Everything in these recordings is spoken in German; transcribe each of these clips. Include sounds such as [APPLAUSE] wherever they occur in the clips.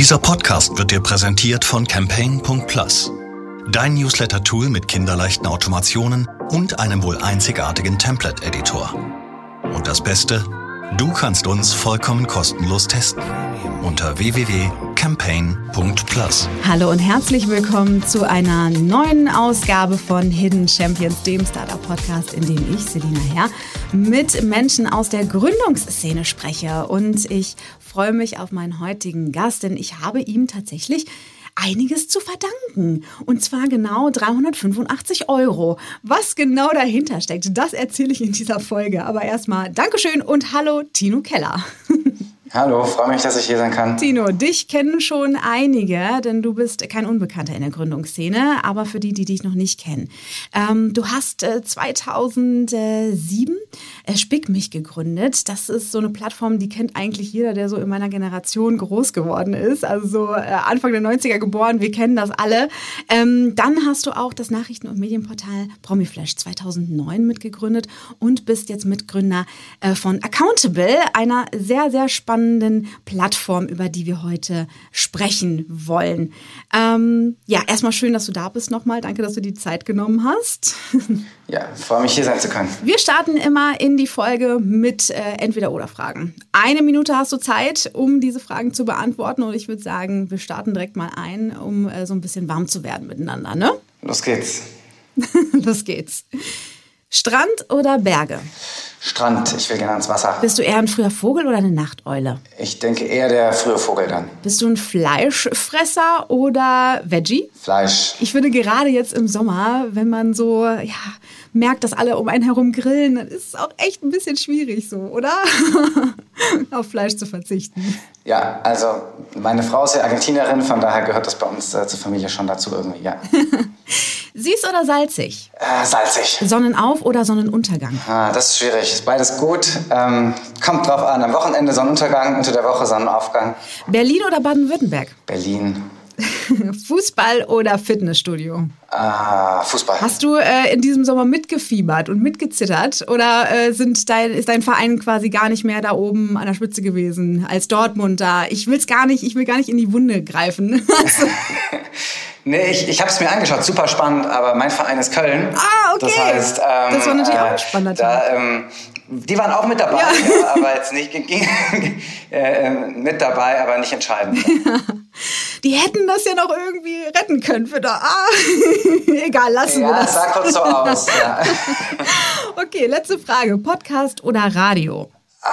Dieser Podcast wird dir präsentiert von Campaign.plus. Dein Newsletter-Tool mit kinderleichten Automationen und einem wohl einzigartigen Template-Editor. Und das Beste? Du kannst uns vollkommen kostenlos testen. Unter www.campaign.plus. Hallo und herzlich willkommen zu einer neuen Ausgabe von Hidden Champions, dem Startup-Podcast, in dem ich, Selina Herr, mit Menschen aus der Gründungsszene spreche. Und ich freue mich auf meinen heutigen Gast, denn ich habe ihm tatsächlich einiges zu verdanken. Und zwar genau 385 Euro. Was genau dahinter steckt, das erzähle ich in dieser Folge. Aber erstmal Dankeschön und hallo Tino Keller. [LAUGHS] Hallo, freue mich, dass ich hier sein kann. Tino, dich kennen schon einige, denn du bist kein Unbekannter in der Gründungsszene, aber für die, die dich noch nicht kennen. Ähm, du hast äh, 2007 äh, Spick mich gegründet. Das ist so eine Plattform, die kennt eigentlich jeder, der so in meiner Generation groß geworden ist. Also so äh, Anfang der 90er geboren, wir kennen das alle. Ähm, dann hast du auch das Nachrichten- und Medienportal Promiflash 2009 mitgegründet und bist jetzt Mitgründer äh, von Accountable, einer sehr, sehr spannenden spannenden Plattform, über die wir heute sprechen wollen. Ähm, ja, erstmal schön, dass du da bist nochmal. Danke, dass du die Zeit genommen hast. Ja, freue mich hier sein zu können. Wir starten immer in die Folge mit äh, Entweder-Oder-Fragen. Eine Minute hast du Zeit, um diese Fragen zu beantworten. Und ich würde sagen, wir starten direkt mal ein, um äh, so ein bisschen warm zu werden miteinander. Ne? Los geht's. [LAUGHS] Los geht's. Strand oder Berge? Strand, ich will gerne ans Wasser. Bist du eher ein früher Vogel oder eine Nachteule? Ich denke eher der frühe Vogel dann. Bist du ein Fleischfresser oder Veggie? Fleisch. Ich finde gerade jetzt im Sommer, wenn man so ja, merkt, dass alle um einen herum grillen, dann ist es auch echt ein bisschen schwierig so, oder? [LAUGHS] Auf Fleisch zu verzichten. Ja, also meine Frau ist ja Argentinerin, von daher gehört das bei uns äh, zur Familie schon dazu irgendwie, ja. [LAUGHS] Süß oder salzig? Äh, salzig. Sonnenauf oder Sonnenuntergang? Ah, das ist schwierig. Ist beides gut. Ähm, kommt drauf an. Am Wochenende Sonnenuntergang, unter der Woche Sonnenaufgang. Berlin oder Baden-Württemberg? Berlin. [LAUGHS] Fußball oder Fitnessstudio? Ah, Fußball. Hast du äh, in diesem Sommer mitgefiebert und mitgezittert oder äh, sind dein, ist dein Verein quasi gar nicht mehr da oben an der Spitze gewesen als Dortmund da? Ich will's gar nicht, ich will gar nicht in die Wunde greifen. [LAUGHS] [LAUGHS] Nee, ich, ich habe es mir angeschaut, super spannend, aber mein Verein ist Köln. Ah, okay. Das heißt, ähm, das war natürlich auch ein spannender da, ähm, Die waren auch mit dabei, ja. Ja, [LAUGHS] aber jetzt nicht [LAUGHS] äh, mit dabei, aber nicht entscheidend. Ja. [LAUGHS] Die hätten das ja noch irgendwie retten können für da. Ah, egal, lassen wir das. Ja, sah kurz so aus. okay, letzte Frage. Podcast oder Radio? Ah,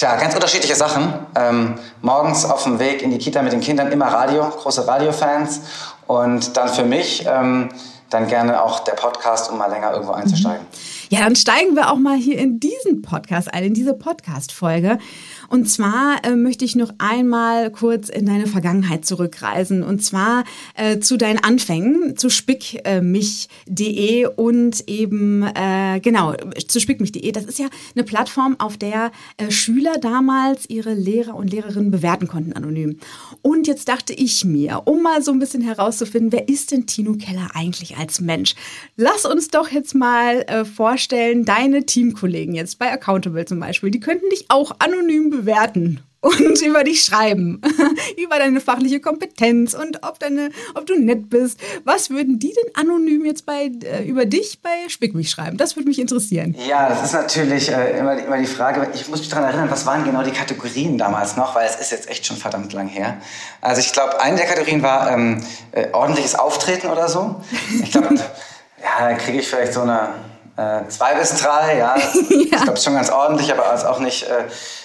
Tja, ganz unterschiedliche Sachen. Ähm, morgens auf dem Weg in die Kita mit den Kindern immer Radio, große Radiofans. Und dann für mich ähm, dann gerne auch der Podcast, um mal länger irgendwo einzusteigen. Ja, dann steigen wir auch mal hier in diesen Podcast ein, in diese Podcast-Folge. Und zwar äh, möchte ich noch einmal kurz in deine Vergangenheit zurückreisen. Und zwar äh, zu deinen Anfängen, zu spickmich.de und eben, äh, genau, zu spickmich.de. Das ist ja eine Plattform, auf der äh, Schüler damals ihre Lehrer und Lehrerinnen bewerten konnten, anonym. Und jetzt dachte ich mir, um mal so ein bisschen herauszufinden, wer ist denn Tino Keller eigentlich als Mensch? Lass uns doch jetzt mal äh, vorstellen, deine Teamkollegen jetzt bei Accountable zum Beispiel, die könnten dich auch anonym bewerten und [LAUGHS] über dich schreiben, [LAUGHS] über deine fachliche Kompetenz und ob, deine, ob du nett bist. Was würden die denn anonym jetzt bei, äh, über dich bei Spick mich schreiben? Das würde mich interessieren. Ja, das ist natürlich äh, immer, immer die Frage. Ich muss mich daran erinnern, was waren genau die Kategorien damals noch, weil es ist jetzt echt schon verdammt lang her. Also ich glaube, eine der Kategorien war ähm, äh, ordentliches Auftreten oder so. Ich glaube, [LAUGHS] ja, da kriege ich vielleicht so eine äh, zwei bis drei, ja. [LAUGHS] ja. Ich glaube, schon ganz ordentlich, aber auch nicht,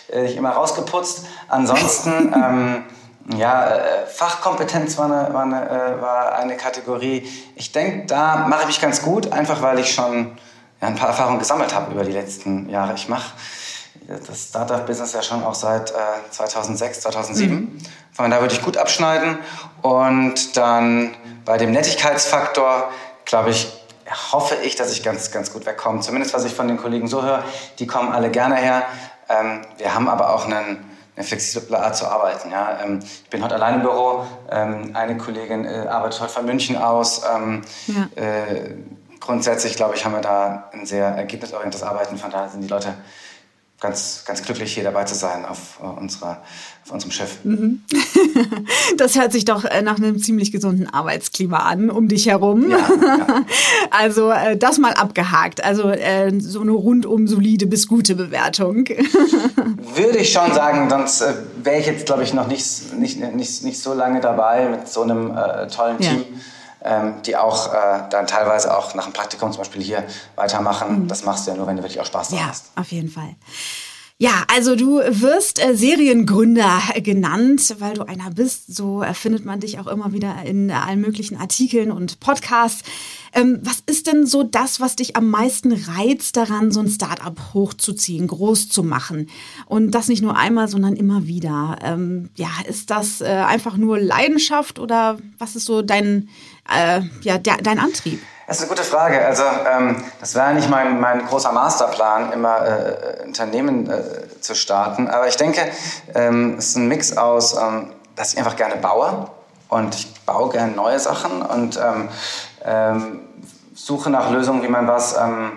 äh, nicht immer rausgeputzt. Ansonsten, [LAUGHS] ähm, ja, äh, Fachkompetenz war eine, war eine, äh, war eine Kategorie. Ich denke, da mache ich mich ganz gut, einfach weil ich schon ja, ein paar Erfahrungen gesammelt habe über die letzten Jahre. Ich mache das Startup-Business ja schon auch seit 2006, 2007. Mhm. Von daher würde ich gut abschneiden. Und dann bei dem Nettigkeitsfaktor, glaube ich, hoffe ich, dass ich ganz, ganz gut wegkomme. Zumindest was ich von den Kollegen so höre, die kommen alle gerne her. Ähm, wir haben aber auch einen, eine flexible Art zu arbeiten. Ja? Ähm, ich bin heute allein im Büro. Ähm, eine Kollegin äh, arbeitet heute von München aus. Ähm, ja. äh, grundsätzlich, glaube ich, haben wir da ein sehr ergebnisorientiertes Arbeiten. Von daher sind die Leute ganz, ganz glücklich, hier dabei zu sein auf, uh, unserer, auf unserem Schiff. Mhm. [LAUGHS] das hört sich doch äh, nach einem ziemlich gesunden Arbeitsklima an, um dich herum. Ja, ja. [LAUGHS] Also äh, das mal abgehakt. Also äh, so eine rundum solide bis gute Bewertung. [LAUGHS] Würde ich schon sagen, sonst äh, wäre ich jetzt, glaube ich, noch nicht, nicht, nicht, nicht so lange dabei mit so einem äh, tollen Team. Ja die auch äh, dann teilweise auch nach dem Praktikum zum Beispiel hier weitermachen. Mhm. Das machst du ja nur, wenn du wirklich auch Spaß ja, hast. Ja, auf jeden Fall. Ja, also du wirst äh, Seriengründer genannt, weil du einer bist. So findet man dich auch immer wieder in allen möglichen Artikeln und Podcasts. Ähm, was ist denn so das, was dich am meisten reizt daran, so ein Startup hochzuziehen, groß zu machen? Und das nicht nur einmal, sondern immer wieder. Ähm, ja, ist das äh, einfach nur Leidenschaft oder was ist so dein, äh, ja, der, dein Antrieb? Das ist eine gute Frage. Also ähm, das wäre nicht mein, mein großer Masterplan, immer äh, Unternehmen äh, zu starten. Aber ich denke, ähm, es ist ein Mix aus, ähm, dass ich einfach gerne baue und ich baue gerne neue Sachen und ähm, ähm, suche nach Lösungen, wie man was ähm,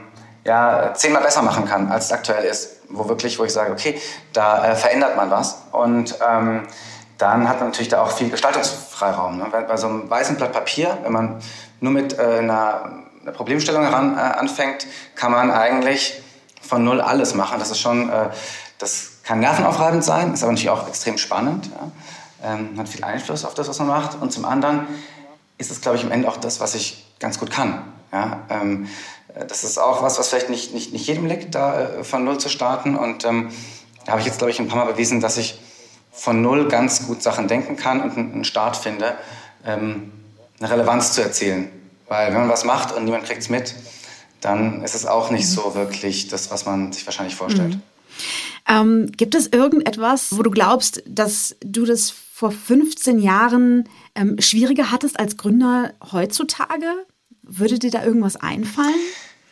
ja, zehnmal besser machen kann, als es aktuell ist. Wo wirklich, wo ich sage, okay, da äh, verändert man was. Und dann hat man natürlich da auch viel Gestaltungsfreiraum. Ne? Bei so einem weißen Blatt Papier, wenn man nur mit äh, einer, einer, Problemstellung heran, äh, anfängt, kann man eigentlich von null alles machen. Das ist schon, äh, das kann nervenaufreibend sein, ist aber natürlich auch extrem spannend. Ja? Ähm, hat viel Einfluss auf das, was man macht. Und zum anderen ist es, glaube ich, am Ende auch das, was ich ganz gut kann. Ja? Ähm, äh, das ist auch was, was vielleicht nicht, nicht, nicht jedem liegt, da äh, von null zu starten. Und ähm, da habe ich jetzt, glaube ich, ein paar Mal bewiesen, dass ich von null ganz gut Sachen denken kann und einen Start finde, ähm, eine Relevanz zu erzielen. Weil wenn man was macht und niemand kriegt es mit, dann ist es auch nicht so wirklich das, was man sich wahrscheinlich vorstellt. Mhm. Ähm, gibt es irgendetwas, wo du glaubst, dass du das vor 15 Jahren ähm, schwieriger hattest als Gründer heutzutage? Würde dir da irgendwas einfallen?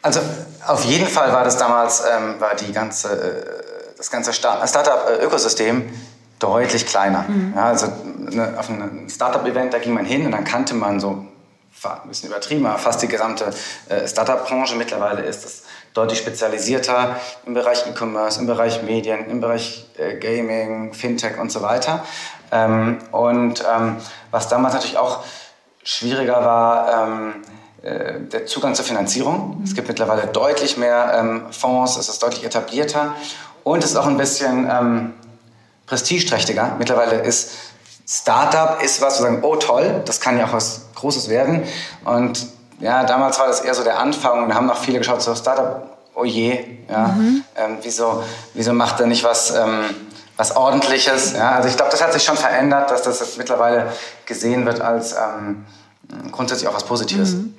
Also auf jeden Fall war das damals, ähm, war die ganze, äh, das ganze Startup-Ökosystem deutlich kleiner. Mhm. Ja, also eine, auf ein Startup-Event, da ging man hin und dann kannte man so, ein bisschen übertrieben, aber fast die gesamte äh, Startup-Branche. Mittlerweile ist es deutlich spezialisierter im Bereich E-Commerce, im Bereich Medien, im Bereich äh, Gaming, Fintech und so weiter. Ähm, und ähm, was damals natürlich auch schwieriger war, ähm, äh, der Zugang zur Finanzierung. Mhm. Es gibt mittlerweile deutlich mehr ähm, Fonds, es ist deutlich etablierter und es ist auch ein bisschen ähm, prestigeträchtiger. Mittlerweile ist Startup ist was, wo wir sagen, oh toll, das kann ja auch was Großes werden. Und ja, damals war das eher so der Anfang und da haben noch viele geschaut, so Startup, oh je, ja, mhm. ähm, wieso, wieso macht er nicht was, ähm, was Ordentliches? Ja, also ich glaube, das hat sich schon verändert, dass das jetzt mittlerweile gesehen wird als ähm, grundsätzlich auch was Positives. Mhm.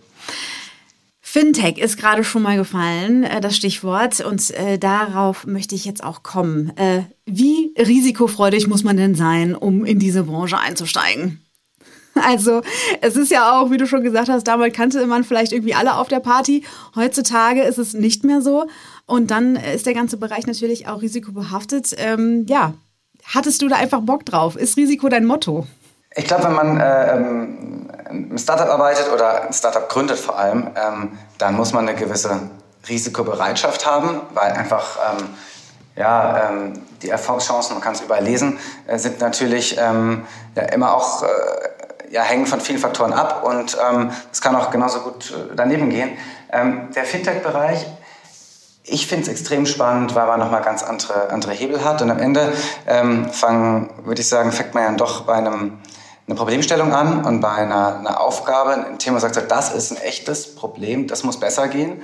Fintech ist gerade schon mal gefallen, äh, das Stichwort, und äh, darauf möchte ich jetzt auch kommen. Äh, wie risikofreudig muss man denn sein, um in diese Branche einzusteigen? Also es ist ja auch, wie du schon gesagt hast, damals kannte man vielleicht irgendwie alle auf der Party. Heutzutage ist es nicht mehr so. Und dann ist der ganze Bereich natürlich auch risikobehaftet. Ähm, ja, hattest du da einfach Bock drauf? Ist Risiko dein Motto? Ich glaube, wenn man äh, ähm, ein Startup arbeitet oder ein Startup gründet vor allem, ähm, dann muss man eine gewisse Risikobereitschaft haben, weil einfach ähm, ja, ähm, die Erfolgschancen, man kann es überall lesen, äh, sind natürlich ähm, ja, immer auch äh, ja, hängen von vielen Faktoren ab und es ähm, kann auch genauso gut äh, daneben gehen. der Fintech-Bereich ich finde es extrem spannend, weil man nochmal ganz andere, andere Hebel hat. Und am Ende ähm, fangen, würde ich sagen, fängt man ja doch bei einem eine Problemstellung an und bei einer, einer Aufgabe, ein Thema sagt, das ist ein echtes Problem, das muss besser gehen.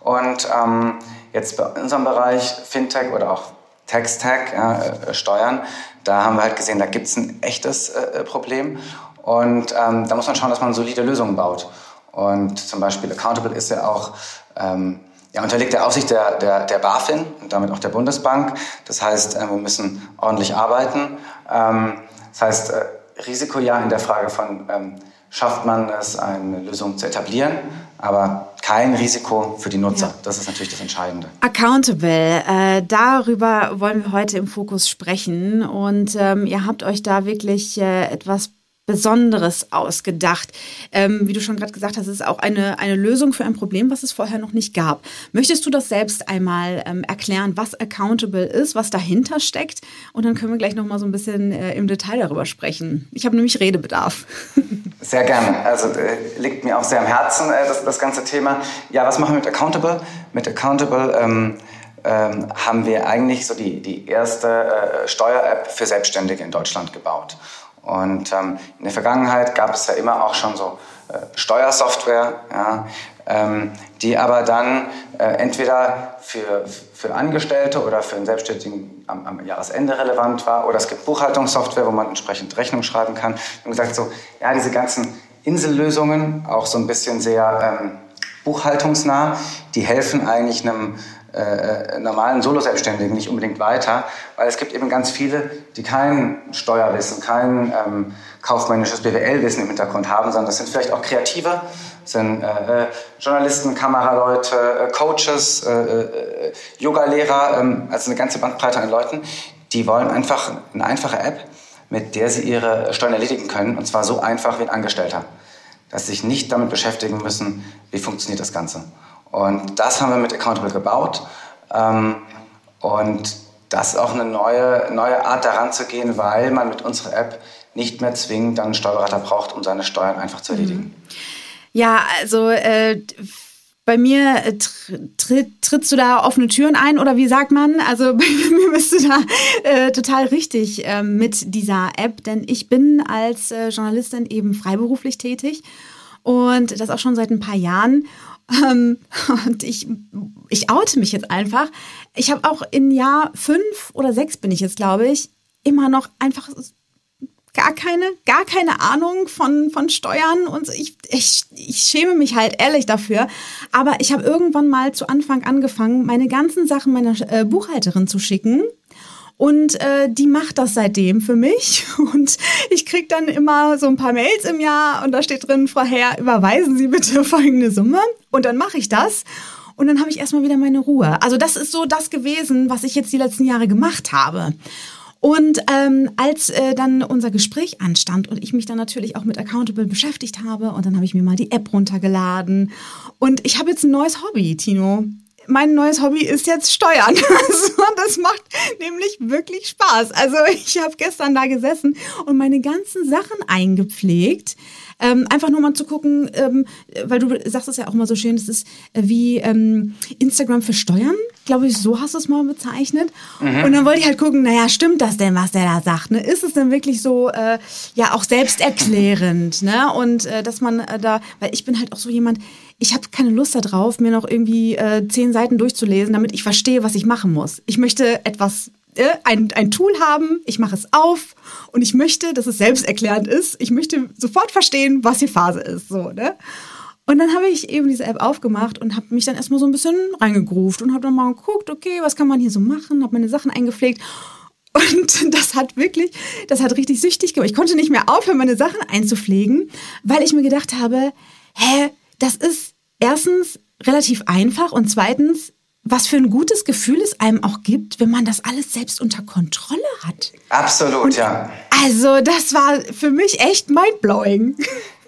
Und ähm, jetzt bei unserem Bereich Fintech oder auch Text-Tech, ja, äh, Steuern, da haben wir halt gesehen, da gibt es ein echtes äh, Problem. Und ähm, da muss man schauen, dass man solide Lösungen baut. Und zum Beispiel Accountable ist ja auch, ähm, ja, unterliegt der Aufsicht der, der, der BaFin und damit auch der Bundesbank. Das heißt, äh, wir müssen ordentlich arbeiten. Ähm, das heißt, äh, Risiko ja in der Frage von, ähm, schafft man es, eine Lösung zu etablieren, aber kein Risiko für die Nutzer. Ja. Das ist natürlich das Entscheidende. Accountable, äh, darüber wollen wir heute im Fokus sprechen und ähm, ihr habt euch da wirklich äh, etwas Besonderes ausgedacht. Ähm, wie du schon gerade gesagt hast, ist auch eine, eine Lösung für ein Problem, was es vorher noch nicht gab. Möchtest du das selbst einmal ähm, erklären, was Accountable ist, was dahinter steckt? Und dann können wir gleich noch mal so ein bisschen äh, im Detail darüber sprechen. Ich habe nämlich Redebedarf. [LAUGHS] Sehr gerne. Also äh, liegt mir auch sehr am Herzen, äh, das, das ganze Thema. Ja, was machen wir mit Accountable? Mit Accountable ähm, ähm, haben wir eigentlich so die, die erste äh, Steuer-App für Selbstständige in Deutschland gebaut. Und ähm, in der Vergangenheit gab es ja immer auch schon so äh, Steuersoftware, ja, ähm, die aber dann äh, entweder für, für Angestellte oder für einen Selbstständigen am, am, Jahresende relevant war oder es gibt Buchhaltungssoftware, wo man entsprechend Rechnung schreiben kann. Und gesagt so, ja, diese ganzen Insellösungen, auch so ein bisschen sehr ähm, buchhaltungsnah, die helfen eigentlich einem äh, normalen Solo-Selbstständigen nicht unbedingt weiter, weil es gibt eben ganz viele, die kein Steuerwissen, kein ähm, kaufmännisches BWL-Wissen im Hintergrund haben, sondern das sind vielleicht auch Kreative, sind äh, Journalisten, Kameraleute, äh, Coaches, äh, äh, Yoga-Lehrer, ähm, also eine ganze Bandbreite an Leuten, die wollen einfach eine einfache App, mit der sie ihre Steuern erledigen können, und zwar so einfach wie ein Angestellter, dass sie sich nicht damit beschäftigen müssen, wie funktioniert das Ganze. Und das haben wir mit Accountable gebaut. Ähm, und das ist auch eine neue, neue Art daran zu gehen, weil man mit unserer App nicht mehr zwingend dann einen Steuerberater braucht, um seine Steuern einfach zu erledigen. Ja, also äh, bei mir äh, tritt, trittst du da offene Türen ein oder wie sagt man? Also [LAUGHS] bei mir bist du da äh, total richtig äh, mit dieser App, denn ich bin als äh, Journalistin eben freiberuflich tätig und das auch schon seit ein paar Jahren. Ähm, [LAUGHS] und ich, ich oute mich jetzt einfach. Ich habe auch in Jahr fünf oder sechs bin ich jetzt, glaube ich, immer noch einfach gar keine, gar keine Ahnung von, von Steuern und ich, ich, ich schäme mich halt ehrlich dafür. Aber ich habe irgendwann mal zu Anfang angefangen, meine ganzen Sachen meiner äh, Buchhalterin zu schicken und äh, die macht das seitdem für mich. [LAUGHS] Und ich krieg dann immer so ein paar Mails im Jahr und da steht drin, Frau Herr, überweisen Sie bitte [LAUGHS] folgende Summe. Und dann mache ich das. Und dann habe ich erstmal wieder meine Ruhe. Also das ist so das gewesen, was ich jetzt die letzten Jahre gemacht habe. Und ähm, als äh, dann unser Gespräch anstand und ich mich dann natürlich auch mit Accountable beschäftigt habe und dann habe ich mir mal die App runtergeladen und ich habe jetzt ein neues Hobby, Tino mein neues Hobby ist jetzt Steuern. [LAUGHS] Also, das macht nämlich wirklich Spaß. Also ich habe gestern da gesessen und meine ganzen Sachen eingepflegt. Ähm, einfach nur mal zu gucken, ähm, weil du sagst es ja auch immer so schön, es ist äh, wie ähm, Instagram für Steuern, glaube ich, so hast du es mal bezeichnet. Mhm. Und dann wollte ich halt gucken, naja, stimmt das denn, was der da sagt? Ne? Ist es denn wirklich so, äh, ja, auch selbsterklärend? Ne? Und äh, dass man äh, da, weil ich bin halt auch so jemand, ich habe keine Lust darauf, mir noch irgendwie äh, zehn Seiten durchzulesen, damit ich verstehe, was ich machen muss. Ich möchte etwas, ein, ein Tool haben, ich mache es auf und ich möchte, dass es selbsterklärend ist. Ich möchte sofort verstehen, was hier Phase ist. So, ne? Und dann habe ich eben diese App aufgemacht und habe mich dann erstmal so ein bisschen reingegruft und habe dann mal geguckt, okay, was kann man hier so machen, habe meine Sachen eingepflegt. Und [LAUGHS] das hat wirklich, das hat richtig süchtig gemacht. Ich konnte nicht mehr aufhören, meine Sachen einzupflegen, weil ich mir gedacht habe, hä, das ist erstens relativ einfach und zweitens, was für ein gutes Gefühl es einem auch gibt, wenn man das alles selbst unter Kontrolle hat. Absolut, und ja. Also das war für mich echt mindblowing.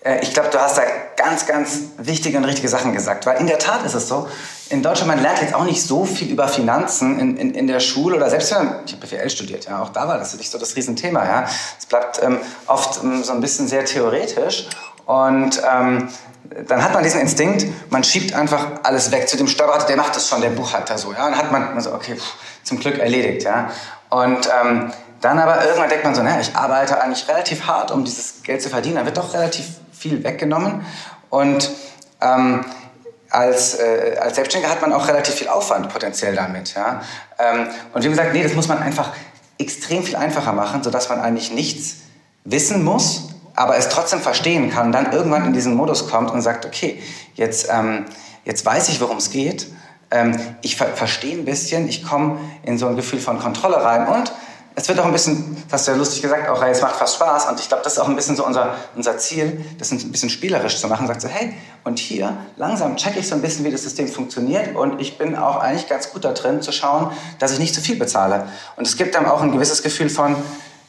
Äh, ich glaube, du hast da ganz, ganz wichtige und richtige Sachen gesagt, weil in der Tat ist es so, in Deutschland, man lernt jetzt auch nicht so viel über Finanzen in, in, in der Schule oder selbst wenn, ich habe BWL studiert, ja, auch da war das nicht so das Riesenthema, ja. Es bleibt ähm, oft ähm, so ein bisschen sehr theoretisch und ähm, dann hat man diesen Instinkt, man schiebt einfach alles weg. Zu dem Steuerberater, der macht das schon, der Buchhalter so, ja, und hat man, so, okay, pff, zum Glück erledigt, ja. Und ähm, dann aber irgendwann denkt man so, naja, ich arbeite eigentlich relativ hart, um dieses Geld zu verdienen, dann wird doch relativ viel weggenommen. Und ähm, als, äh, als Selbstständiger hat man auch relativ viel Aufwand potenziell damit, ja. Ähm, und wie gesagt, nee, das muss man einfach extrem viel einfacher machen, sodass man eigentlich nichts wissen muss, aber es trotzdem verstehen kann dann irgendwann in diesen Modus kommt und sagt, okay, jetzt, ähm, jetzt weiß ich, worum es geht, ähm, ich ver verstehe ein bisschen, ich komme in so ein Gefühl von Kontrolle rein. Und es wird auch ein bisschen, das hast du ja lustig gesagt, auch es macht fast Spaß. Und ich glaube, das ist auch ein bisschen so unser, unser Ziel, das ein bisschen spielerisch zu machen, sagt so, hey, und hier langsam checke ich so ein bisschen, wie das System funktioniert. Und ich bin auch eigentlich ganz gut da drin zu schauen, dass ich nicht zu viel bezahle. Und es gibt dann auch ein gewisses Gefühl von,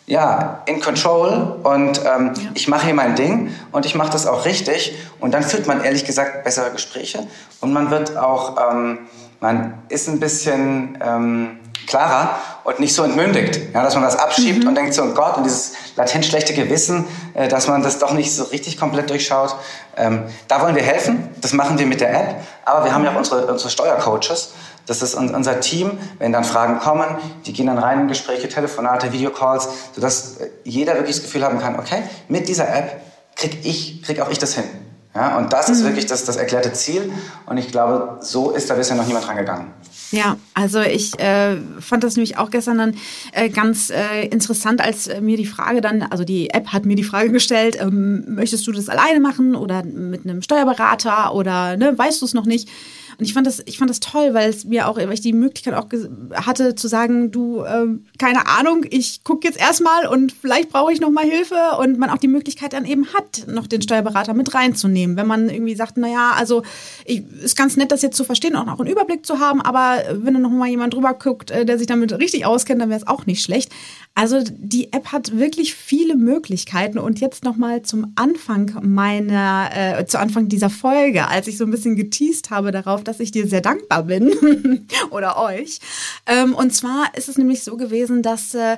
ja, in control und ähm, ja. ich mache hier mein Ding und ich mache das auch richtig. Und dann führt man ehrlich gesagt bessere Gespräche und man wird auch, ähm, man ist ein bisschen ähm, klarer und nicht so entmündigt, ja, dass man das abschiebt mhm. und denkt so, oh Gott, und dieses latent schlechte Gewissen, äh, dass man das doch nicht so richtig komplett durchschaut. Ähm, da wollen wir helfen, das machen wir mit der App, aber wir haben ja auch unsere, unsere Steuercoaches, das ist unser Team, wenn dann Fragen kommen, die gehen dann rein in Gespräche, Telefonate, Videocalls, sodass äh, jeder wirklich das Gefühl haben kann, okay, mit dieser App krieg ich, krieg auch ich das hin. Ja, und das mhm. ist wirklich das, das erklärte Ziel. Und ich glaube, so ist da bisher noch niemand dran gegangen. Ja, also ich äh, fand das nämlich auch gestern dann äh, ganz äh, interessant, als äh, mir die Frage dann, also die App hat mir die Frage gestellt, ähm, möchtest du das alleine machen oder mit einem Steuerberater oder ne, weißt du es noch nicht? Und ich fand das, ich fand das toll, weil es mir auch, weil ich die Möglichkeit auch hatte zu sagen, du, äh, keine Ahnung, ich gucke jetzt erstmal und vielleicht brauche ich noch mal Hilfe und man auch die Möglichkeit dann eben hat, noch den Steuerberater mit reinzunehmen, wenn man irgendwie sagt, naja, also ich, ist ganz nett, das jetzt zu verstehen und auch einen Überblick zu haben, aber wenn dann noch mal jemand drüber guckt, äh, der sich damit richtig auskennt, dann wäre es auch nicht schlecht. Also die App hat wirklich viele Möglichkeiten und jetzt noch mal zum Anfang meiner, äh, zu Anfang dieser Folge, als ich so ein bisschen geteased habe darauf, dass ich dir sehr dankbar bin [LAUGHS] oder euch. Ähm, und zwar ist es nämlich so gewesen, dass äh,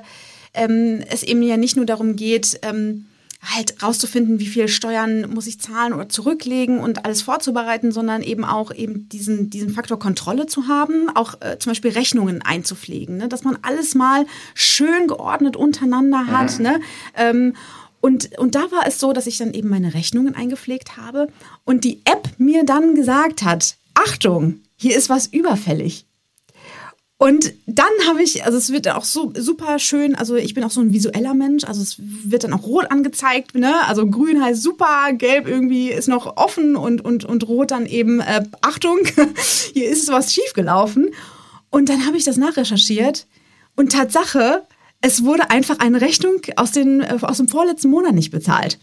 ähm, es eben ja nicht nur darum geht, ähm, halt rauszufinden, wie viel Steuern muss ich zahlen oder zurücklegen und alles vorzubereiten, sondern eben auch eben diesen, diesen Faktor Kontrolle zu haben, auch äh, zum Beispiel Rechnungen einzupflegen, ne? dass man alles mal schön geordnet untereinander hat. Mhm. Ne? Ähm, und, und da war es so, dass ich dann eben meine Rechnungen eingepflegt habe und die App mir dann gesagt hat, Achtung, hier ist was überfällig. Und dann habe ich, also es wird auch so super schön, also ich bin auch so ein visueller Mensch, also es wird dann auch rot angezeigt, ne? Also grün heißt super, gelb irgendwie ist noch offen und, und, und rot dann eben, äh, Achtung, [LAUGHS] hier ist was schiefgelaufen. Und dann habe ich das nachrecherchiert und Tatsache, es wurde einfach eine Rechnung aus, den, äh, aus dem vorletzten Monat nicht bezahlt.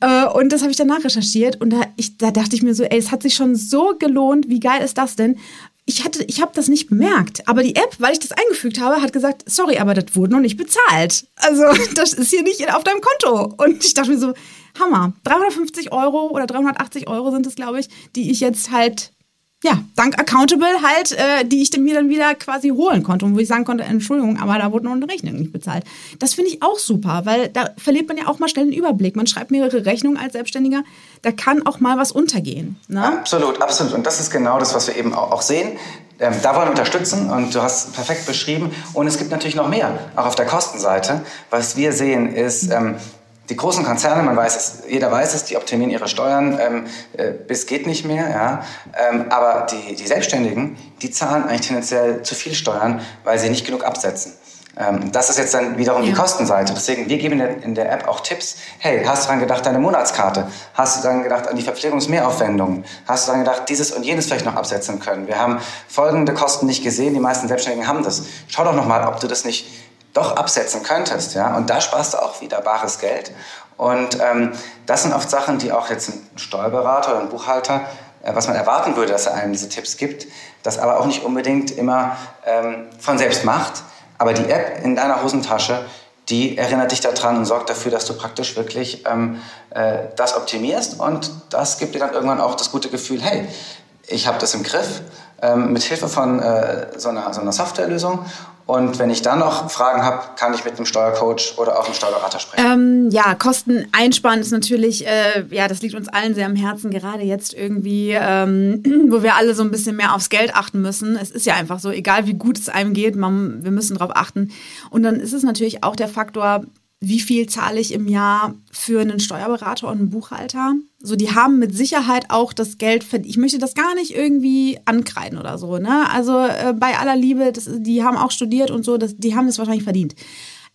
Äh, und das habe ich dann nachrecherchiert und da, ich, da dachte ich mir so, ey, es hat sich schon so gelohnt, wie geil ist das denn? Ich hatte, ich habe das nicht bemerkt, aber die App, weil ich das eingefügt habe, hat gesagt, sorry, aber das wurde noch nicht bezahlt. Also [LAUGHS] das ist hier nicht auf deinem Konto. Und ich dachte mir so, Hammer, 350 Euro oder 380 Euro sind es, glaube ich, die ich jetzt halt ja, dank Accountable halt, äh, die ich mir dann wieder quasi holen konnte und wo ich sagen konnte, Entschuldigung, aber da wurde noch eine Rechnung nicht bezahlt. Das finde ich auch super, weil da verliert man ja auch mal schnell einen Überblick. Man schreibt mehrere Rechnungen als Selbstständiger, da kann auch mal was untergehen. Ne? Absolut, absolut. Und das ist genau das, was wir eben auch sehen. Ähm, da wollen wir unterstützen und du hast perfekt beschrieben. Und es gibt natürlich noch mehr, auch auf der Kostenseite. Was wir sehen ist, ähm, die großen Konzerne, man weiß es, jeder weiß es, die optimieren ihre Steuern ähm, äh, bis geht nicht mehr. Ja? Ähm, aber die, die Selbstständigen, die zahlen eigentlich tendenziell zu viel Steuern, weil sie nicht genug absetzen. Ähm, das ist jetzt dann wiederum ja. die Kostenseite. Deswegen, wir geben in der, in der, App auch Tipps. Hey, hast du daran gedacht, deine Monatskarte? Hast du daran gedacht, an die Verpflegungsmehraufwendungen? Hast du daran gedacht, dieses und jenes vielleicht noch absetzen können? Wir haben folgende Kosten nicht gesehen. Die meisten Selbstständigen haben das. Schau doch nochmal, ob du das nicht doch absetzen könntest. Ja? Und da sparst du auch wieder bares Geld. Und ähm, das sind oft Sachen, die auch jetzt ein Steuerberater oder ein Buchhalter, äh, was man erwarten würde, dass er einem diese Tipps gibt, das aber auch nicht unbedingt immer ähm, von selbst macht. Aber die App in deiner Hosentasche, die erinnert dich daran und sorgt dafür, dass du praktisch wirklich ähm, äh, das optimierst. Und das gibt dir dann irgendwann auch das gute Gefühl, hey, ich habe das im Griff ähm, mit Hilfe von äh, so, einer, so einer Softwarelösung und wenn ich dann noch Fragen habe, kann ich mit einem Steuercoach oder auch einem Steuerberater sprechen. Ähm, ja, Kosten einsparen ist natürlich, äh, ja, das liegt uns allen sehr am Herzen, gerade jetzt irgendwie, ähm, [CLEARS THROAT] wo wir alle so ein bisschen mehr aufs Geld achten müssen. Es ist ja einfach so, egal wie gut es einem geht, man, wir müssen darauf achten. Und dann ist es natürlich auch der Faktor, wie viel zahle ich im Jahr für einen Steuerberater und einen Buchhalter? So, die haben mit Sicherheit auch das Geld verdient. Ich möchte das gar nicht irgendwie ankreiden oder so. Ne? Also äh, bei aller Liebe, das, die haben auch studiert und so, das, die haben das wahrscheinlich verdient.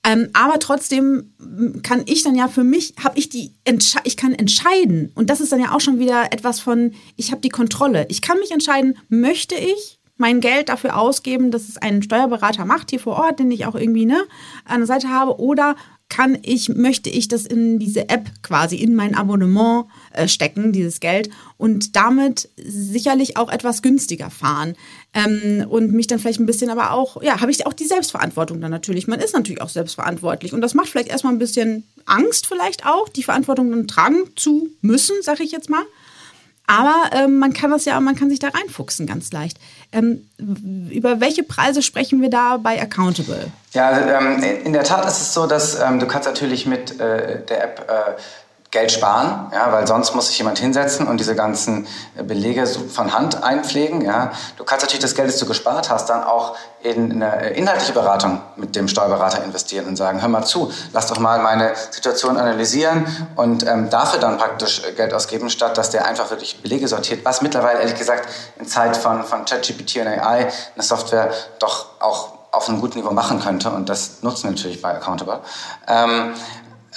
Ähm, aber trotzdem kann ich dann ja für mich, habe ich die, Entsche ich kann entscheiden. Und das ist dann ja auch schon wieder etwas von, ich habe die Kontrolle. Ich kann mich entscheiden, möchte ich mein Geld dafür ausgeben, dass es ein Steuerberater macht hier vor Ort, den ich auch irgendwie ne, an der Seite habe, oder kann ich, möchte ich das in diese App quasi in mein Abonnement äh, stecken, dieses Geld, und damit sicherlich auch etwas günstiger fahren. Ähm, und mich dann vielleicht ein bisschen aber auch, ja, habe ich auch die Selbstverantwortung dann natürlich. Man ist natürlich auch selbstverantwortlich. Und das macht vielleicht erstmal ein bisschen Angst, vielleicht auch, die Verantwortung dann tragen zu müssen, sage ich jetzt mal. Aber ähm, man kann das ja, man kann sich da reinfuchsen ganz leicht. Ähm, über welche Preise sprechen wir da bei Accountable? Ja, ähm, in der Tat ist es so, dass ähm, du kannst natürlich mit äh, der App äh, Geld sparen, ja, weil sonst muss sich jemand hinsetzen und diese ganzen Belege von Hand einpflegen. Ja. Du kannst natürlich das Geld, das du gespart hast, dann auch in eine inhaltliche Beratung mit dem Steuerberater investieren und sagen, hör mal zu, lass doch mal meine Situation analysieren und ähm, dafür dann praktisch Geld ausgeben, statt dass der einfach wirklich Belege sortiert, was mittlerweile ehrlich gesagt in Zeit von, von ChatGPT und AI eine Software doch auch auf einem guten Niveau machen könnte und das nutzen wir natürlich bei Accountable. Ähm,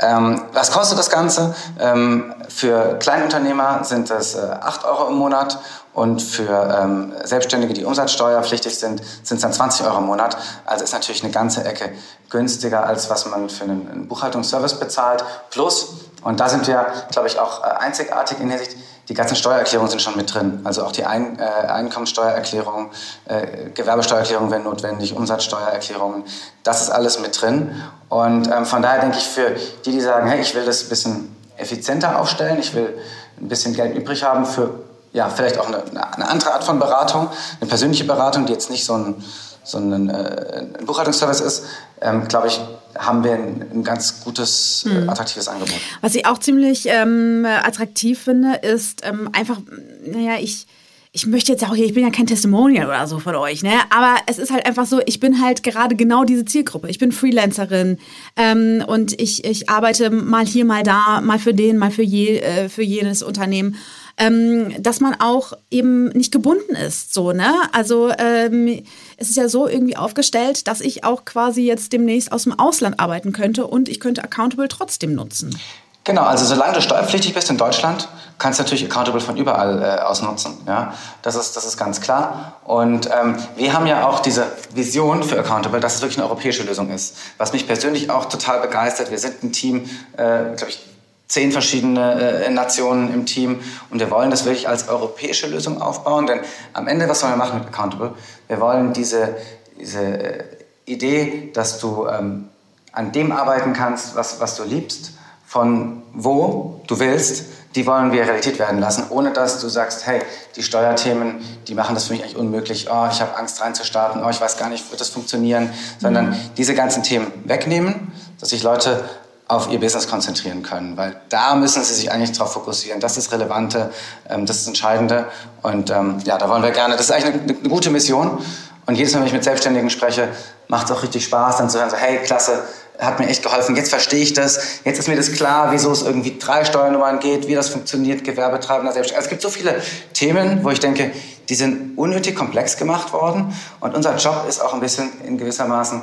ähm, was kostet das Ganze? Ähm, für Kleinunternehmer sind es äh, 8 Euro im Monat und für ähm, Selbstständige, die umsatzsteuerpflichtig sind, sind es dann 20 Euro im Monat. Also ist natürlich eine ganze Ecke günstiger, als was man für einen, einen Buchhaltungsservice bezahlt. Plus, und da sind wir, glaube ich, auch äh, einzigartig in der Hinsicht, die ganzen Steuererklärungen sind schon mit drin. Also auch die Ein äh, Einkommensteuererklärung, äh, Gewerbesteuererklärung wenn notwendig, Umsatzsteuererklärungen. Das ist alles mit drin. Und ähm, von daher denke ich für die, die sagen, hey, ich will das ein bisschen effizienter aufstellen, ich will ein bisschen Geld übrig haben für ja, vielleicht auch eine, eine andere Art von Beratung, eine persönliche Beratung, die jetzt nicht so ein, so ein, äh, ein Buchhaltungsservice ist, ähm, glaube ich, haben wir ein, ein ganz gutes, äh, mhm. attraktives Angebot. Was ich auch ziemlich ähm, attraktiv finde, ist ähm, einfach, naja, ich ich möchte jetzt auch hier, ich bin ja kein Testimonial oder so von euch, ne? Aber es ist halt einfach so, ich bin halt gerade genau diese Zielgruppe. Ich bin Freelancerin ähm, und ich, ich arbeite mal hier, mal da, mal für den, mal für, je, äh, für jenes Unternehmen. Ähm, dass man auch eben nicht gebunden ist, so, ne? Also ähm, es ist ja so irgendwie aufgestellt, dass ich auch quasi jetzt demnächst aus dem Ausland arbeiten könnte und ich könnte Accountable trotzdem nutzen. Genau, also solange du steuerpflichtig bist in Deutschland, kannst du natürlich Accountable von überall äh, aus nutzen. Ja? Das, ist, das ist ganz klar. Und ähm, wir haben ja auch diese Vision für Accountable, dass es wirklich eine europäische Lösung ist. Was mich persönlich auch total begeistert. Wir sind ein Team, äh, glaube ich, zehn verschiedene äh, Nationen im Team und wir wollen das wirklich als europäische Lösung aufbauen. Denn am Ende, was wollen wir machen mit Accountable? Wir wollen diese, diese äh, Idee, dass du ähm, an dem arbeiten kannst, was, was du liebst von wo du willst, die wollen wir Realität werden lassen, ohne dass du sagst, hey, die Steuerthemen, die machen das für mich eigentlich unmöglich, oh, ich habe Angst reinzustarten, oh, ich weiß gar nicht, wird das funktionieren, sondern mhm. diese ganzen Themen wegnehmen, dass sich Leute auf ihr Business konzentrieren können, weil da müssen sie sich eigentlich darauf fokussieren. Das ist Relevante, ähm, das ist Entscheidende und ähm, ja, da wollen wir gerne, das ist eigentlich eine, eine gute Mission und jedes Mal, wenn ich mit Selbstständigen spreche, macht es auch richtig Spaß, dann zu hören, so, hey, klasse, hat mir echt geholfen. Jetzt verstehe ich das. Jetzt ist mir das klar, wieso es irgendwie drei Steuernummern geht, wie das funktioniert, Gewerbetreibender, Selbstständiger. Also es gibt so viele Themen, wo ich denke, die sind unnötig komplex gemacht worden. Und unser Job ist auch ein bisschen in gewissermaßen,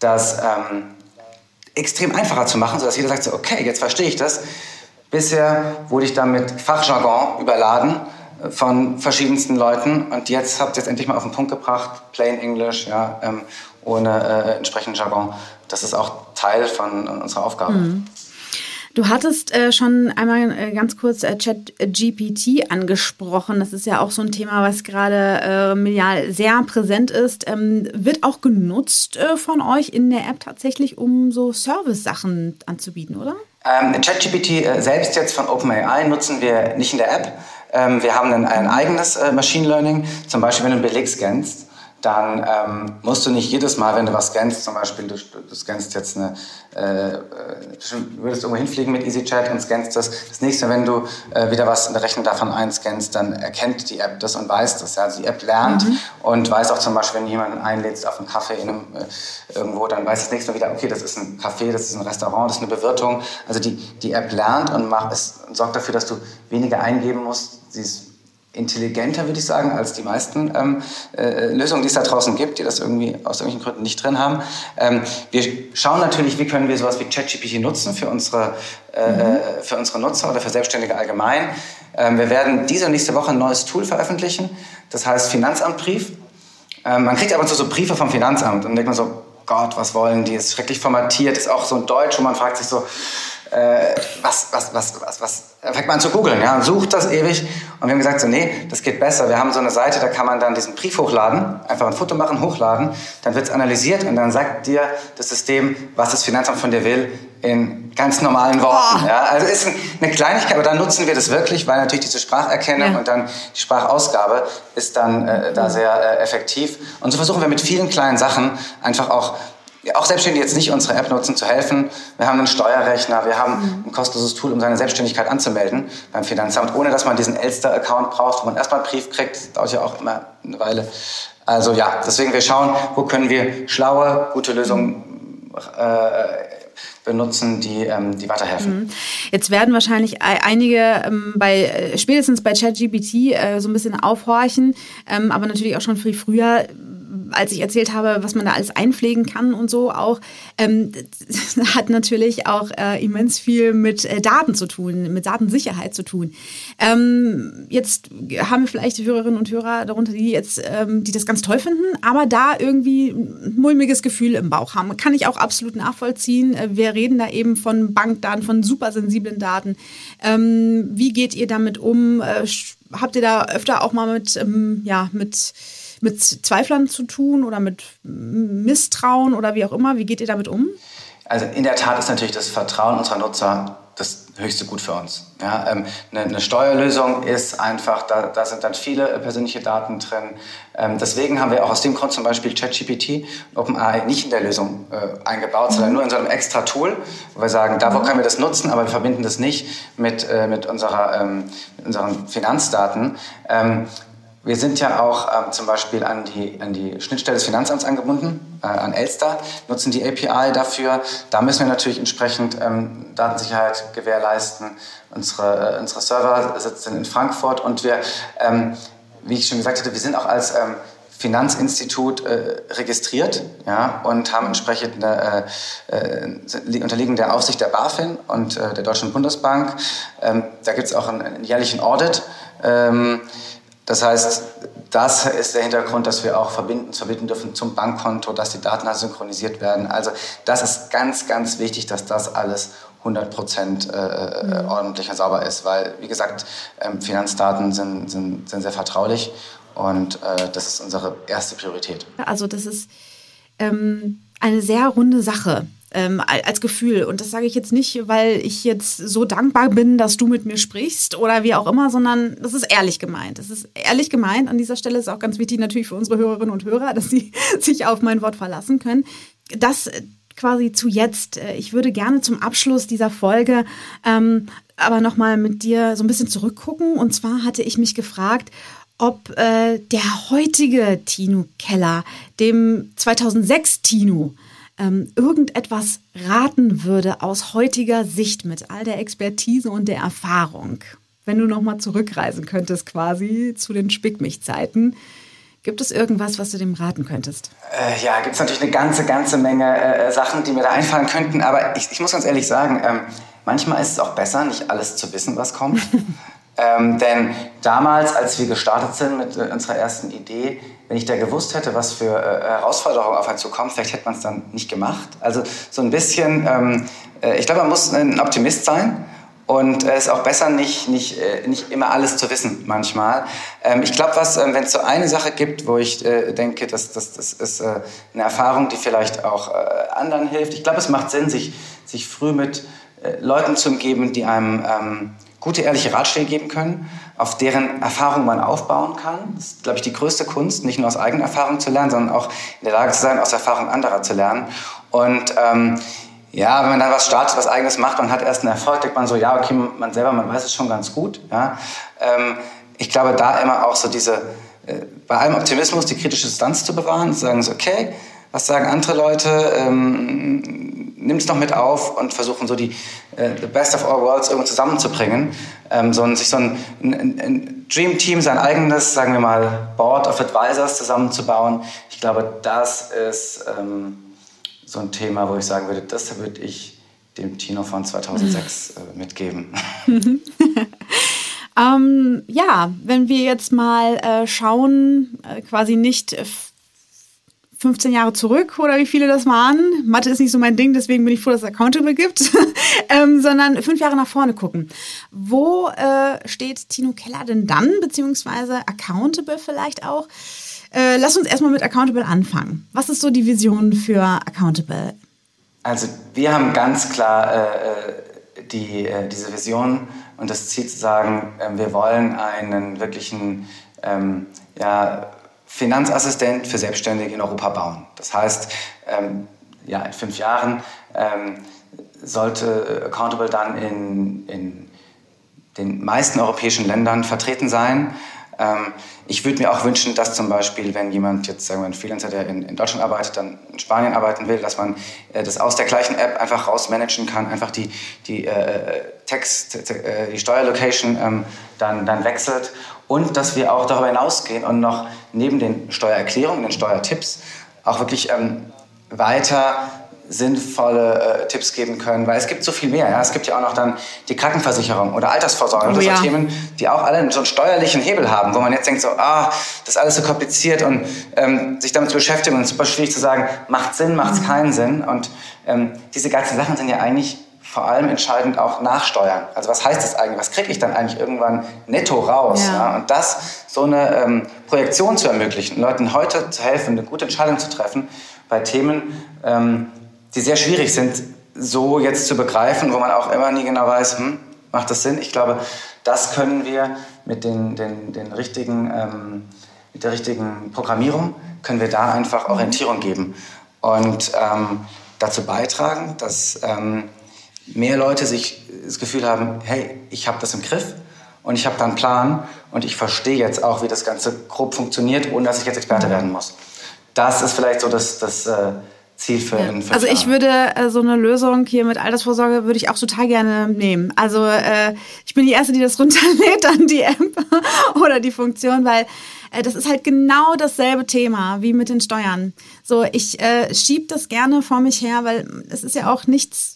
das ähm, extrem einfacher zu machen, sodass jeder sagt so, okay, jetzt verstehe ich das. Bisher wurde ich damit Fachjargon überladen von verschiedensten Leuten und jetzt habt ihr es endlich mal auf den Punkt gebracht, plain English, ja, ähm, ohne äh, entsprechenden Jargon. Das ist auch Teil von unserer Aufgabe. Mhm. Du hattest äh, schon einmal äh, ganz kurz äh, ChatGPT angesprochen. Das ist ja auch so ein Thema, was gerade äh, medial sehr präsent ist. Ähm, wird auch genutzt äh, von euch in der App tatsächlich, um so Service-Sachen anzubieten, oder? Ähm, ChatGPT äh, selbst jetzt von OpenAI nutzen wir nicht in der App. Ähm, wir haben ein, ein eigenes Machine Learning. Zum Beispiel, wenn du einen Beleg scannst, dann ähm, musst du nicht jedes Mal, wenn du was scannst, zum Beispiel du, du scannst jetzt eine, äh, du würdest irgendwo hinfliegen mit EasyChat und scannst das. Das nächste, wenn du äh, wieder was in der Rechnung davon einscannst, dann erkennt die App das und weiß das. Ja? Also die App lernt mhm. und weiß auch zum Beispiel, wenn jemanden einlädst auf einen Kaffee in einem, äh, irgendwo, dann weiß das nächste Mal wieder, okay, das ist ein Café, das ist ein Restaurant, das ist eine Bewirtung. Also die, die App lernt und macht, es sorgt dafür, dass du weniger eingeben musst. Sie ist intelligenter, würde ich sagen, als die meisten ähm, äh, Lösungen, die es da draußen gibt, die das irgendwie aus irgendwelchen Gründen nicht drin haben. Ähm, wir schauen natürlich, wie können wir sowas wie ChatGPT nutzen für unsere, äh, mhm. für unsere Nutzer oder für Selbstständige allgemein. Ähm, wir werden diese und nächste Woche ein neues Tool veröffentlichen, das heißt Finanzamtbrief. Ähm, man kriegt aber so, so Briefe vom Finanzamt und denkt man so, Gott, was wollen die? Ist schrecklich formatiert, ist auch so ein Deutsch, wo man fragt sich so, äh, was, was, was, was, was, fängt man an zu googeln, ja, und sucht das ewig. Und wir haben gesagt, so, nee, das geht besser. Wir haben so eine Seite, da kann man dann diesen Brief hochladen, einfach ein Foto machen, hochladen, dann wird es analysiert und dann sagt dir das System, was das Finanzamt von dir will, in ganz normalen Worten. Oh. Ja. Also ist eine Kleinigkeit, aber dann nutzen wir das wirklich, weil natürlich diese Spracherkennung ja. und dann die Sprachausgabe ist dann äh, da sehr äh, effektiv. Und so versuchen wir mit vielen kleinen Sachen einfach auch auch Selbstständige jetzt nicht unsere App nutzen, zu helfen. Wir haben einen Steuerrechner, wir haben mhm. ein kostenloses Tool, um seine Selbstständigkeit anzumelden beim Finanzamt, ohne dass man diesen Elster-Account braucht, wo man erstmal einen Brief kriegt. Das dauert ja auch immer eine Weile. Also ja, deswegen wir schauen, wo können wir schlaue, gute Lösungen äh, benutzen, die, ähm, die weiterhelfen. Mhm. Jetzt werden wahrscheinlich einige ähm, bei äh, spätestens bei ChatGPT äh, so ein bisschen aufhorchen, ähm, aber natürlich auch schon viel früher als ich erzählt habe, was man da alles einpflegen kann und so auch, ähm, [LAUGHS] hat natürlich auch äh, immens viel mit äh, Daten zu tun, mit Datensicherheit zu tun. Ähm, jetzt haben wir vielleicht Hörerinnen und Hörer darunter, die jetzt, ähm, die das ganz toll finden, aber da irgendwie ein mulmiges Gefühl im Bauch haben. Kann ich auch absolut nachvollziehen. Äh, wir reden da eben von Bankdaten, von supersensiblen Daten. Ähm, wie geht ihr damit um? Äh, habt ihr da öfter auch mal mit, ähm, ja, mit mit Zweiflern zu tun oder mit Misstrauen oder wie auch immer? Wie geht ihr damit um? Also in der Tat ist natürlich das Vertrauen unserer Nutzer das höchste Gut für uns. Ja, ähm, eine, eine, Steuerlösung ist einfach, da, da, sind dann viele persönliche Daten drin. Ähm, deswegen haben wir auch aus dem Grund zum Beispiel ChatGPT und OpenAI nicht in der Lösung äh, eingebaut, sondern mhm. nur in so einem extra Tool, wo wir sagen, da wo können wir das nutzen, aber wir verbinden das nicht mit, äh, mit, unserer, ähm, mit unseren Finanzdaten. Wir sind ja auch ähm, zum Beispiel an die, an die Schnittstelle des Finanzamts angebunden, äh, an Elster, nutzen die API dafür. Da müssen wir natürlich entsprechend ähm, Datensicherheit gewährleisten. Unsere, äh, unsere Server sitzen in Frankfurt und wir, ähm, wie ich schon gesagt hatte, wir sind auch als ähm, Finanzinstitut äh, registriert ja, und haben entsprechend äh, äh, unterliegen der Aufsicht der BaFin und äh, der Deutschen Bundesbank. Ähm, da gibt es auch einen, einen jährlichen Audit. Ähm, das heißt, das ist der Hintergrund, dass wir auch verbinden, verbinden dürfen zum Bankkonto, dass die Daten halt synchronisiert werden. Also das ist ganz, ganz wichtig, dass das alles 100 Prozent äh, äh, mhm. ordentlich und sauber ist, weil, wie gesagt, ähm, Finanzdaten sind, sind, sind sehr vertraulich und äh, das ist unsere erste Priorität. Also das ist ähm, eine sehr runde Sache ähm, als Gefühl. Und das sage ich jetzt nicht, weil ich jetzt so dankbar bin, dass du mit mir sprichst oder wie auch immer, sondern das ist ehrlich gemeint. Das ist ehrlich gemeint. An dieser Stelle ist auch ganz wichtig natürlich für unsere Hörerinnen und Hörer, dass sie [LAUGHS] sich auf mein Wort verlassen können. Das quasi zu jetzt. Äh, ich würde gerne zum Abschluss dieser Folge ähm, aber nochmal mit dir so ein bisschen zurückgucken. Und zwar hatte ich mich gefragt, ob äh, der heutige Tino Keller dem 2006 Tino ähm, irgendetwas raten würde aus heutiger Sicht mit all der Expertise und der Erfahrung, wenn du nochmal zurückreisen könntest quasi zu den Spickmich-Zeiten, Gibt es irgendwas, was du dem raten könntest? Äh, ja, gibt es natürlich eine ganze, ganze Menge äh, Sachen, die mir da einfallen könnten. Aber ich, ich muss ganz ehrlich sagen, ähm, manchmal ist es auch besser, nicht alles zu wissen, was kommt. [LAUGHS] ähm, denn damals, als wir gestartet sind mit äh, unserer ersten Idee, wenn ich da gewusst hätte, was für äh, Herausforderungen auf einen zukommen, vielleicht hätte man es dann nicht gemacht. Also so ein bisschen, ähm, äh, ich glaube, man muss ein Optimist sein. Und es ist auch besser, nicht, nicht, äh, nicht immer alles zu wissen manchmal. Ähm, ich glaube, ähm, wenn es so eine Sache gibt, wo ich äh, denke, dass, dass, das ist äh, eine Erfahrung, die vielleicht auch äh, anderen hilft. Ich glaube, es macht Sinn, sich, sich früh mit äh, Leuten zu umgeben, die einem ähm, gute, ehrliche Ratschläge geben können, auf deren Erfahrung man aufbauen kann. Das ist, glaube ich, die größte Kunst, nicht nur aus eigener Erfahrung zu lernen, sondern auch in der Lage zu sein, aus Erfahrung anderer zu lernen. Und ähm, ja, wenn man dann was startet, was eigenes macht und hat erst einen Erfolg, denkt man so, ja, okay, man selber, man weiß es schon ganz gut. Ja. Ähm, ich glaube, da immer auch so diese, äh, bei allem Optimismus die kritische Distanz zu bewahren, zu sagen so, okay, was sagen andere Leute, ähm, nimm es noch mit auf und versuchen so die äh, the best of all worlds irgendwo zusammenzubringen. Ähm, so ein, sich so ein, ein, ein Dream Team, sein eigenes, sagen wir mal, Board of Advisors zusammenzubauen. Ich glaube, das ist ähm, so ein Thema, wo ich sagen würde, das würde ich dem Tino von 2006 [LAUGHS] äh, mitgeben. [LAUGHS] ähm, ja, wenn wir jetzt mal äh, schauen, äh, quasi nicht 15 Jahre zurück oder wie viele das waren. Mathe ist nicht so mein Ding, deswegen bin ich froh, dass es Accountable gibt, [LAUGHS] ähm, sondern fünf Jahre nach vorne gucken. Wo äh, steht Tino Keller denn dann, beziehungsweise Accountable vielleicht auch? Äh, lass uns erstmal mit Accountable anfangen. Was ist so die Vision für Accountable? Also wir haben ganz klar äh, äh die, äh, diese Vision und das Ziel zu sagen, ähm, wir wollen einen wirklichen ähm, ja, Finanzassistent für Selbstständige in Europa bauen. Das heißt, ähm, ja, in fünf Jahren ähm, sollte Accountable dann in, in den meisten europäischen Ländern vertreten sein. Ähm, ich würde mir auch wünschen, dass zum Beispiel, wenn jemand jetzt, sagen wir, ein Freelancer, der in, in Deutschland arbeitet, dann in Spanien arbeiten will, dass man äh, das aus der gleichen App einfach rausmanagen kann, einfach die, die äh, Text, äh, die Steuerlocation ähm, dann, dann wechselt und dass wir auch darüber hinausgehen und noch neben den Steuererklärungen, den Steuertipps auch wirklich ähm, weiter sinnvolle äh, Tipps geben können, weil es gibt so viel mehr. Ja? Es gibt ja auch noch dann die Krankenversicherung oder Altersvorsorge. Oh, das ja. sind Themen, die auch alle so einen steuerlichen Hebel haben, wo man jetzt denkt so, ah, das ist alles so kompliziert und ähm, sich damit zu beschäftigen und es ist super schwierig zu sagen, macht Sinn, macht es mhm. keinen Sinn. Und ähm, diese ganzen Sachen sind ja eigentlich vor allem entscheidend auch nachsteuern. Also was heißt das eigentlich? Was kriege ich dann eigentlich irgendwann netto raus? Ja. Ja? Und das, so eine ähm, Projektion zu ermöglichen, Leuten heute zu helfen, eine gute Entscheidung zu treffen bei Themen, ähm, die sehr schwierig sind, so jetzt zu begreifen, wo man auch immer nie genau weiß, hm, macht das Sinn? Ich glaube, das können wir mit, den, den, den richtigen, ähm, mit der richtigen Programmierung, können wir da einfach Orientierung geben und ähm, dazu beitragen, dass ähm, mehr Leute sich das Gefühl haben, hey, ich habe das im Griff und ich habe da einen Plan und ich verstehe jetzt auch, wie das Ganze grob funktioniert, ohne dass ich jetzt Experte werden muss. Das ist vielleicht so das, das äh, Ziel für ja. in Also ich würde äh, so eine Lösung hier mit Altersvorsorge würde ich auch total gerne nehmen. Also äh, ich bin die erste, die das [LAUGHS] runterlädt, dann die App [LAUGHS] oder die Funktion, weil äh, das ist halt genau dasselbe Thema wie mit den Steuern. So ich äh, schieb das gerne vor mich her, weil es ist ja auch nichts,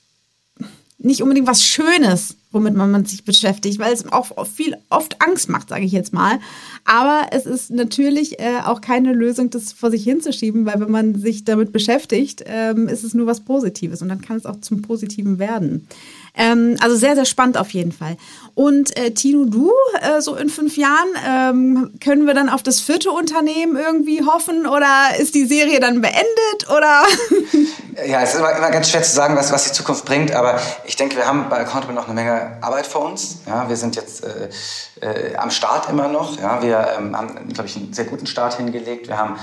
nicht unbedingt was Schönes womit man sich beschäftigt, weil es auch viel oft Angst macht, sage ich jetzt mal. Aber es ist natürlich äh, auch keine Lösung, das vor sich hinzuschieben, weil wenn man sich damit beschäftigt, ähm, ist es nur was Positives und dann kann es auch zum Positiven werden. Ähm, also sehr, sehr spannend auf jeden Fall. Und äh, Tino, du, äh, so in fünf Jahren, ähm, können wir dann auf das vierte Unternehmen irgendwie hoffen oder ist die Serie dann beendet oder? [LAUGHS] ja, es ist immer, immer ganz schwer zu sagen, was, was die Zukunft bringt, aber ich denke, wir haben bei Accountable noch eine Menge Arbeit vor uns. Ja, wir sind jetzt äh, äh, am Start immer noch. Ja, wir ähm, haben, glaube ich, einen sehr guten Start hingelegt. Wir haben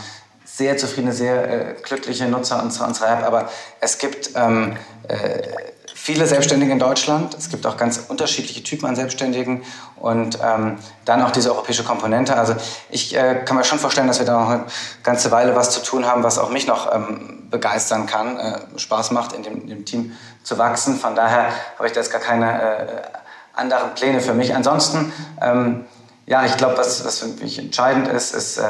sehr zufriedene, sehr äh, glückliche Nutzer unserer, unserer App, aber es gibt ähm, äh, viele Selbstständige in Deutschland. Es gibt auch ganz unterschiedliche Typen an Selbstständigen und ähm, dann auch diese europäische Komponente. Also ich äh, kann mir schon vorstellen, dass wir da noch eine ganze Weile was zu tun haben, was auch mich noch ähm, begeistern kann, äh, Spaß macht, in dem, in dem, Team zu wachsen. Von daher habe ich da jetzt gar keine äh, anderen Pläne für mich. Ansonsten, ähm, ja, ich glaube, was, was für mich entscheidend ist, ist äh,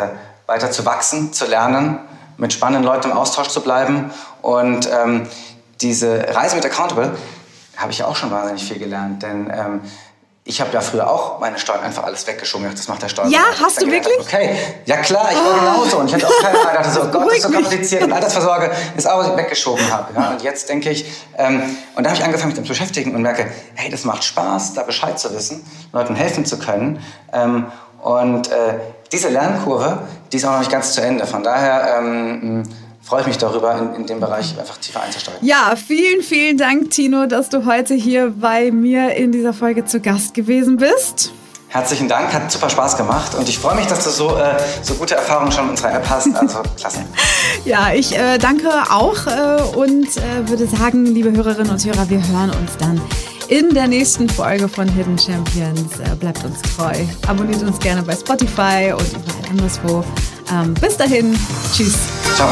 weiter zu wachsen, zu lernen, mit spannenden Leuten im Austausch zu bleiben und ähm, diese Reise mit Accountable habe ich ja auch schon wahnsinnig viel gelernt, denn ähm, ich habe ja früher auch meine Steuern einfach alles weggeschoben. Das macht der Steuer. Ja, hast du wirklich? Okay, ja klar, ich war oh. genauso. Und ich hatte auch keine Ahnung, dachte so, [LAUGHS] oh Gott, das ist so kompliziert. Und Altersversorge ist auch, was ich weggeschoben habe. Ja? Und jetzt denke ich, ähm, und da habe ich angefangen, mich damit zu beschäftigen und merke, hey, das macht Spaß, da Bescheid zu wissen, Leuten helfen zu können. Ähm, und äh, diese Lernkurve, die ist auch noch nicht ganz zu Ende. Von daher ähm, freue ich mich darüber, in, in dem Bereich einfach tiefer einzusteigen. Ja, vielen, vielen Dank, Tino, dass du heute hier bei mir in dieser Folge zu Gast gewesen bist. Herzlichen Dank, hat super Spaß gemacht und ich freue mich, dass du so, äh, so gute Erfahrungen schon in unserer App hast. Also [LAUGHS] klasse. ja, ich äh, danke auch äh, und äh, würde sagen, liebe Hörerinnen und Hörer, wir hören uns dann in der nächsten Folge von Hidden Champions. Äh, bleibt uns treu. Abonniert uns gerne bei Spotify und überall anderswo. Ähm, bis dahin, tschüss. Ciao.